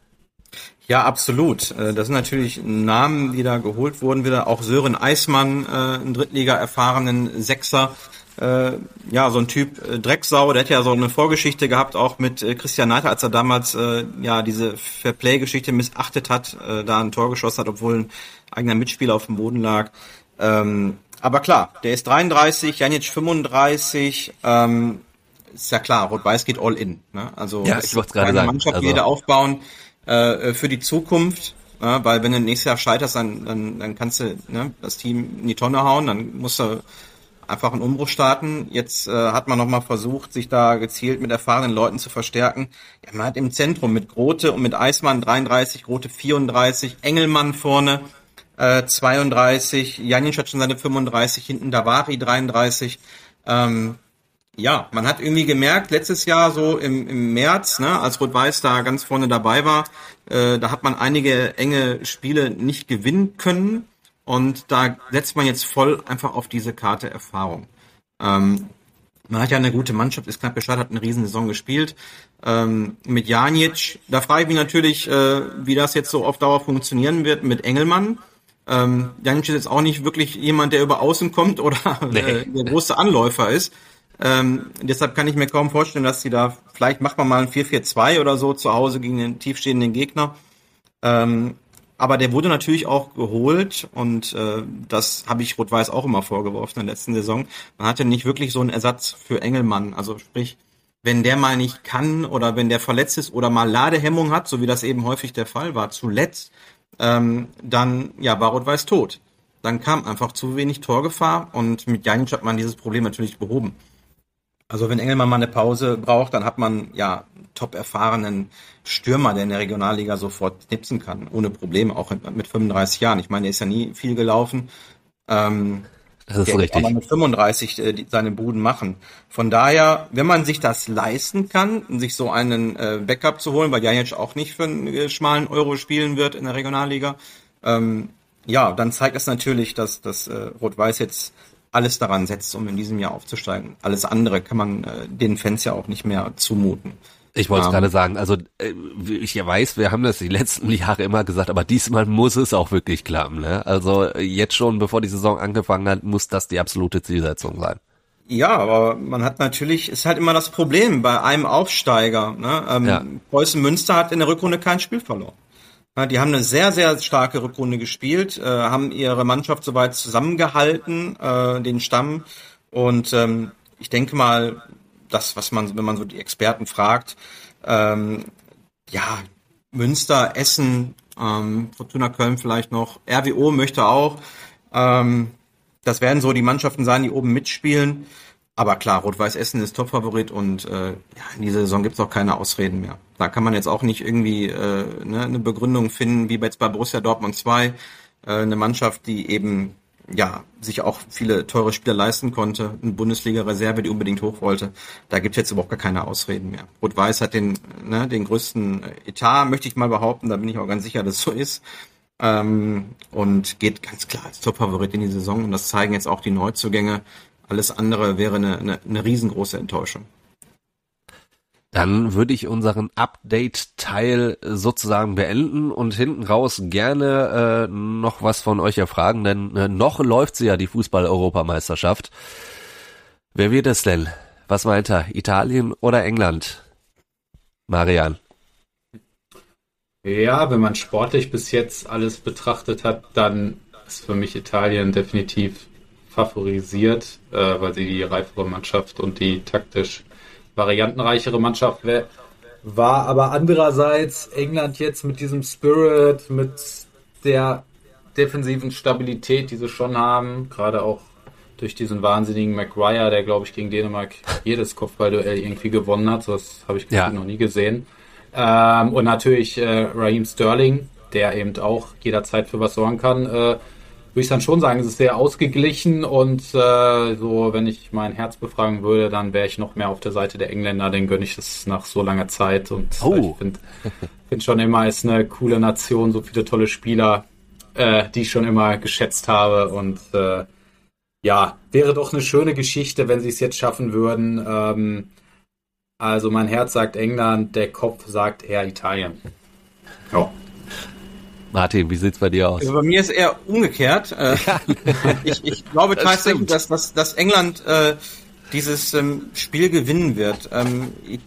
Ja, absolut. Äh, das sind natürlich Namen, die da geholt wurden. Wieder auch Sören Eismann, äh, ein Drittliga erfahrenen Sechser, äh, ja, so ein Typ äh, Drecksau, der hat ja so eine Vorgeschichte gehabt, auch mit äh, Christian Neiter, als er damals äh, ja diese Fairplay-Geschichte missachtet hat, äh, da ein Tor geschossen hat, obwohl ein eigener Mitspieler auf dem Boden lag. Ähm, aber klar, der ist 33, Janic 35, ähm, ist ja klar, Rot-Weiß geht all in. Ne? Also ja, ich wollte gerade sagen. Mannschaft also. wieder aufbauen äh, für die Zukunft. Ja, weil wenn du nächstes Jahr scheiterst, dann, dann, dann kannst du ne, das Team in die Tonne hauen, dann musst du einfach einen Umbruch starten. Jetzt äh, hat man nochmal versucht, sich da gezielt mit erfahrenen Leuten zu verstärken. Ja, man hat im Zentrum mit Grote und mit Eismann 33, Grote 34, Engelmann vorne äh, 32, Janic hat schon seine 35, hinten Davari 33. Ähm, ja, man hat irgendwie gemerkt, letztes Jahr so im, im März, ne, als Rot-Weiß da ganz vorne dabei war, äh, da hat man einige enge Spiele nicht gewinnen können. Und da setzt man jetzt voll einfach auf diese Karte Erfahrung. Ähm, man hat ja eine gute Mannschaft, ist knapp gestartet, hat eine riesen Saison gespielt. Ähm, mit Janic, da frage ich mich natürlich, äh, wie das jetzt so auf Dauer funktionieren wird mit Engelmann. Ähm, Janic ist jetzt auch nicht wirklich jemand, der über Außen kommt (laughs) oder äh, der große Anläufer ist. Ähm, deshalb kann ich mir kaum vorstellen, dass sie da, vielleicht macht man mal ein 4-4-2 oder so zu Hause gegen den tiefstehenden Gegner. Ähm, aber der wurde natürlich auch geholt und äh, das habe ich Rot-Weiß auch immer vorgeworfen in der letzten Saison. Man hatte nicht wirklich so einen Ersatz für Engelmann. Also sprich, wenn der mal nicht kann oder wenn der verletzt ist oder mal Ladehemmung hat, so wie das eben häufig der Fall war, zuletzt, ähm, dann ja, war Rot-Weiß tot. Dann kam einfach zu wenig Torgefahr und mit Janic hat man dieses Problem natürlich behoben. Also wenn Engelmann mal eine Pause braucht, dann hat man ja top erfahrenen Stürmer, der in der Regionalliga sofort knipsen kann, ohne Probleme, auch mit 35 Jahren. Ich meine, er ist ja nie viel gelaufen. Ähm, das ist der richtig. Kann mit 35 äh, die, seine Buden machen. Von daher, wenn man sich das leisten kann, sich so einen äh, Backup zu holen, weil Janic auch nicht für einen äh, schmalen Euro spielen wird in der Regionalliga, ähm, ja, dann zeigt das natürlich, dass das äh, Rot-Weiß jetzt alles daran setzt, um in diesem Jahr aufzusteigen. Alles andere kann man äh, den Fans ja auch nicht mehr zumuten. Ich wollte um, gerade sagen, also äh, ich weiß, wir haben das die letzten (laughs) Jahre immer gesagt, aber diesmal muss es auch wirklich klappen. Ne? Also jetzt schon, bevor die Saison angefangen hat, muss das die absolute Zielsetzung sein. Ja, aber man hat natürlich, ist halt immer das Problem bei einem Aufsteiger. Ne? Ähm, ja. Preußen Münster hat in der Rückrunde kein Spiel verloren. Die haben eine sehr, sehr starke Rückrunde gespielt, äh, haben ihre Mannschaft soweit zusammengehalten, äh, den Stamm. Und ähm, ich denke mal, das, was man, wenn man so die Experten fragt, ähm, ja, Münster, Essen, ähm, Fortuna Köln vielleicht noch, RWO möchte auch. Ähm, das werden so die Mannschaften sein, die oben mitspielen. Aber klar, Rot-Weiß Essen ist Topfavorit und äh, ja, in dieser Saison gibt's auch keine Ausreden mehr. Da kann man jetzt auch nicht irgendwie äh, ne, eine Begründung finden, wie jetzt bei Borussia Dortmund 2, äh, eine Mannschaft, die eben ja sich auch viele teure Spieler leisten konnte, eine Bundesliga-Reserve, die unbedingt hoch wollte. Da gibt's jetzt überhaupt gar keine Ausreden mehr. Rot-Weiß hat den, ne, den größten Etat, möchte ich mal behaupten, da bin ich auch ganz sicher, dass so ist. Ähm, und geht ganz klar als Topfavorit in die Saison und das zeigen jetzt auch die Neuzugänge. Alles andere wäre eine, eine, eine riesengroße Enttäuschung. Dann würde ich unseren Update-Teil sozusagen beenden und hinten raus gerne äh, noch was von euch erfragen, denn äh, noch läuft sie ja, die Fußball-Europameisterschaft. Wer wird es denn? Was meint er? Italien oder England? Marian. Ja, wenn man sportlich bis jetzt alles betrachtet hat, dann ist für mich Italien definitiv favorisiert, äh, weil sie die reifere Mannschaft und die taktisch variantenreichere Mannschaft war. Aber andererseits England jetzt mit diesem Spirit, mit der defensiven Stabilität, die sie schon haben, gerade auch durch diesen wahnsinnigen Maguire, der glaube ich gegen Dänemark jedes Kopfballduell irgendwie gewonnen hat. So das habe ich ja. noch nie gesehen. Ähm, und natürlich äh, Raheem Sterling, der eben auch jederzeit für was sorgen kann. Äh, würde ich dann schon sagen, es ist sehr ausgeglichen und äh, so, wenn ich mein Herz befragen würde, dann wäre ich noch mehr auf der Seite der Engländer, den gönne ich das nach so langer Zeit und oh. ich finde find schon immer, ist eine coole Nation, so viele tolle Spieler, äh, die ich schon immer geschätzt habe und äh, ja, wäre doch eine schöne Geschichte, wenn sie es jetzt schaffen würden. Ähm, also mein Herz sagt England, der Kopf sagt eher Italien. Ja. Martin, wie sieht's bei dir aus? Also bei mir ist eher umgekehrt. Äh, (laughs) ich, ich glaube das tatsächlich, dass, dass, dass England äh, dieses ähm, Spiel gewinnen wird. Ähm, ich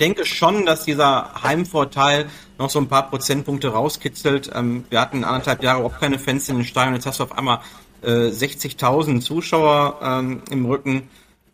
denke schon, dass dieser Heimvorteil noch so ein paar Prozentpunkte rauskitzelt. Ähm, wir hatten anderthalb Jahre auch keine Fans in den Stadion. Jetzt hast du auf einmal äh, 60.000 Zuschauer ähm, im Rücken.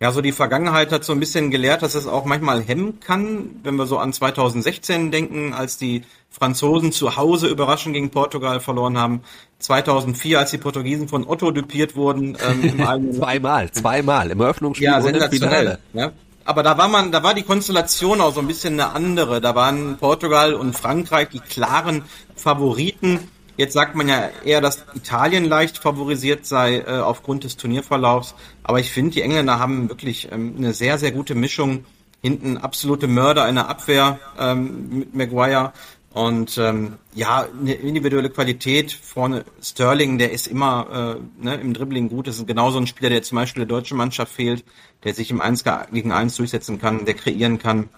Ja, so die Vergangenheit hat so ein bisschen gelehrt, dass es auch manchmal hemmen kann, wenn wir so an 2016 denken, als die Franzosen zu Hause überraschend gegen Portugal verloren haben. 2004, als die Portugiesen von Otto dupiert wurden. Ähm, (laughs) zweimal, zweimal im Eröffnungsspiel ja, und im Finale. Ja. Aber da war man, da war die Konstellation auch so ein bisschen eine andere. Da waren Portugal und Frankreich die klaren Favoriten. Jetzt sagt man ja eher, dass Italien leicht favorisiert sei äh, aufgrund des Turnierverlaufs. Aber ich finde, die Engländer haben wirklich ähm, eine sehr, sehr gute Mischung. Hinten absolute Mörder in der Abwehr ähm, mit Maguire. Und ähm, ja, eine individuelle Qualität. Vorne Sterling, der ist immer äh, ne, im Dribbling gut. Das ist genauso ein Spieler, der zum Beispiel der deutschen Mannschaft fehlt, der sich im 1 gegen 1 durchsetzen kann, der kreieren kann,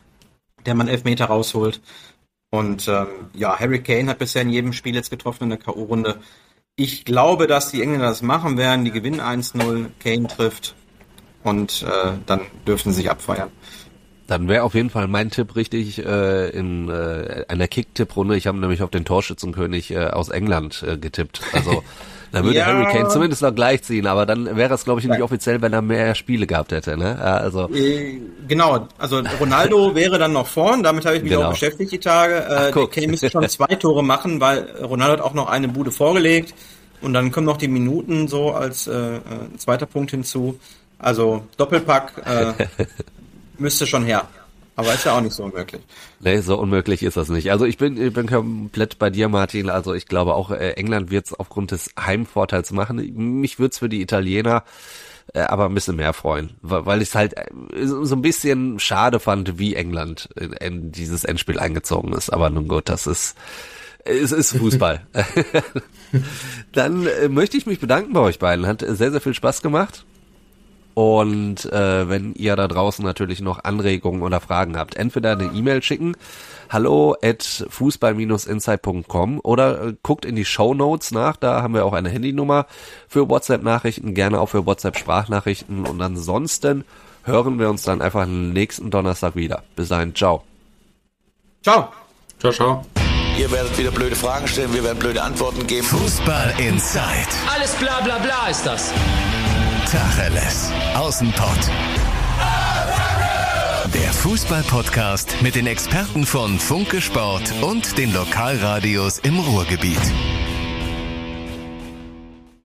der man Elfmeter rausholt. Und ähm, ja, Harry Kane hat bisher in jedem Spiel jetzt getroffen in der K.O.-Runde. Ich glaube, dass die Engländer das machen werden. Die gewinnen 1-0, Kane trifft und äh, dann dürfen sie sich abfeiern. Dann wäre auf jeden Fall mein Tipp richtig äh, in äh, einer Kick-Tipp-Runde. Ich habe nämlich auf den Torschützenkönig äh, aus England äh, getippt. Also (laughs) dann würde ja. Harry Kane zumindest noch gleichziehen, aber dann wäre es, glaube ich, nicht offiziell, wenn er mehr Spiele gehabt hätte. Ne? Also äh, genau, also Ronaldo (laughs) wäre dann noch vorn, damit habe ich mich genau. auch beschäftigt die Tage. Äh, Ach, Kane müsste schon zwei Tore machen, weil Ronaldo hat auch noch eine Bude vorgelegt und dann kommen noch die Minuten so als äh, äh zweiter Punkt hinzu. Also Doppelpack äh, (laughs) müsste schon her. Aber ist ja auch nicht so unmöglich. Nee, so unmöglich ist das nicht. Also ich bin, ich bin komplett bei dir, Martin. Also ich glaube auch, äh, England wird es aufgrund des Heimvorteils machen. Mich würde es für die Italiener äh, aber ein bisschen mehr freuen, weil ich es halt äh, so ein bisschen schade fand, wie England in, in dieses Endspiel eingezogen ist. Aber nun gut, das ist es ist Fußball. (laughs) (laughs) Dann äh, möchte ich mich bedanken bei euch beiden. Hat sehr, sehr viel Spaß gemacht. Und äh, wenn ihr da draußen natürlich noch Anregungen oder Fragen habt, entweder eine E-Mail schicken, hallo at fußball-insight.com oder äh, guckt in die Show Notes nach, da haben wir auch eine Handynummer für WhatsApp-Nachrichten, gerne auch für WhatsApp-Sprachnachrichten und ansonsten hören wir uns dann einfach nächsten Donnerstag wieder. Bis dahin, ciao. Ciao. Ciao, ciao. Ihr werdet wieder blöde Fragen stellen, wir werden blöde Antworten geben. Fußball Inside. Alles bla bla bla ist das. Tacheles. Außenpott. Der Fußball-Podcast mit den Experten von Funke Sport und den Lokalradios im Ruhrgebiet.